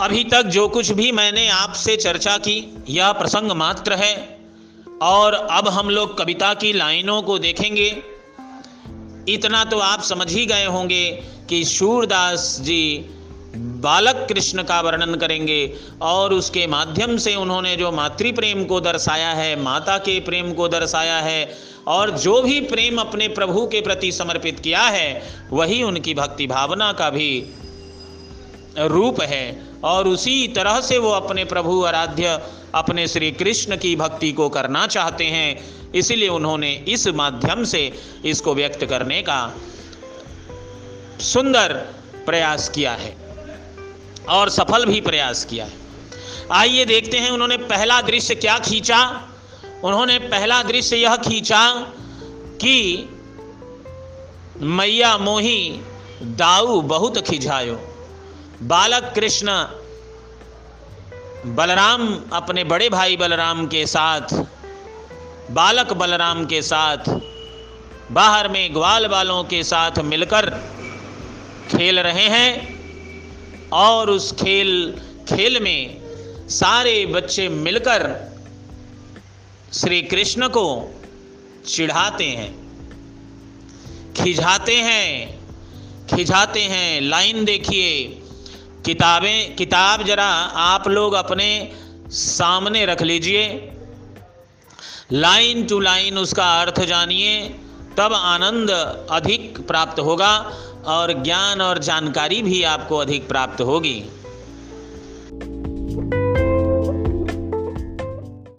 अभी तक जो कुछ भी मैंने आपसे चर्चा की, यह प्रसंग मात्र है। और अब हम लोग कविता की लाइनों को देखेंगे। इतना तो आप समझ ही गए होंगे कि सूरदास जी बालक कृष्ण का वर्णन करेंगे और उसके माध्यम से उन्होंने जो मातृ प्रेम को दर्शाया है, माता के प्रेम को दर्शाया है, और जो भी प्रेम अपने प्रभु के प्रति समर्पित किया है, वही उनकी भक्ति भावना का भी रूप है। और उसी तरह से वो अपने प्रभु आराध्य, अपने श्री कृष्ण की भक्ति को करना चाहते हैं। इसीलिए उन्होंने इस माध्यम से इसको व्यक्त करने का सुंदर प्रयास किया है और सफल भी प्रयास किया है। आइए देखते हैं उन्होंने पहला दृश्य क्या खींचा। उन्होंने पहला दृश्य यह खींचा कि मैया मोही दाऊ बहुत खिझायो। बालक कृष्ण, बलराम अपने बड़े भाई बलराम के साथ, बालक बलराम के साथ, बाहर में ग्वाल बालों के साथ मिलकर खेल रहे हैं और उस खेल खेल में सारे बच्चे मिलकर श्री कृष्ण को चिढ़ाते हैं, खिझाते हैं खिझाते हैं, लाइन देखिए। किताबें, किताब जरा आप लोग अपने सामने रख लीजिए। लाइन टू लाइन उसका अर्थ जानिए, तब आनंद अधिक प्राप्त होगा और ज्ञान और जानकारी भी आपको अधिक प्राप्त होगी।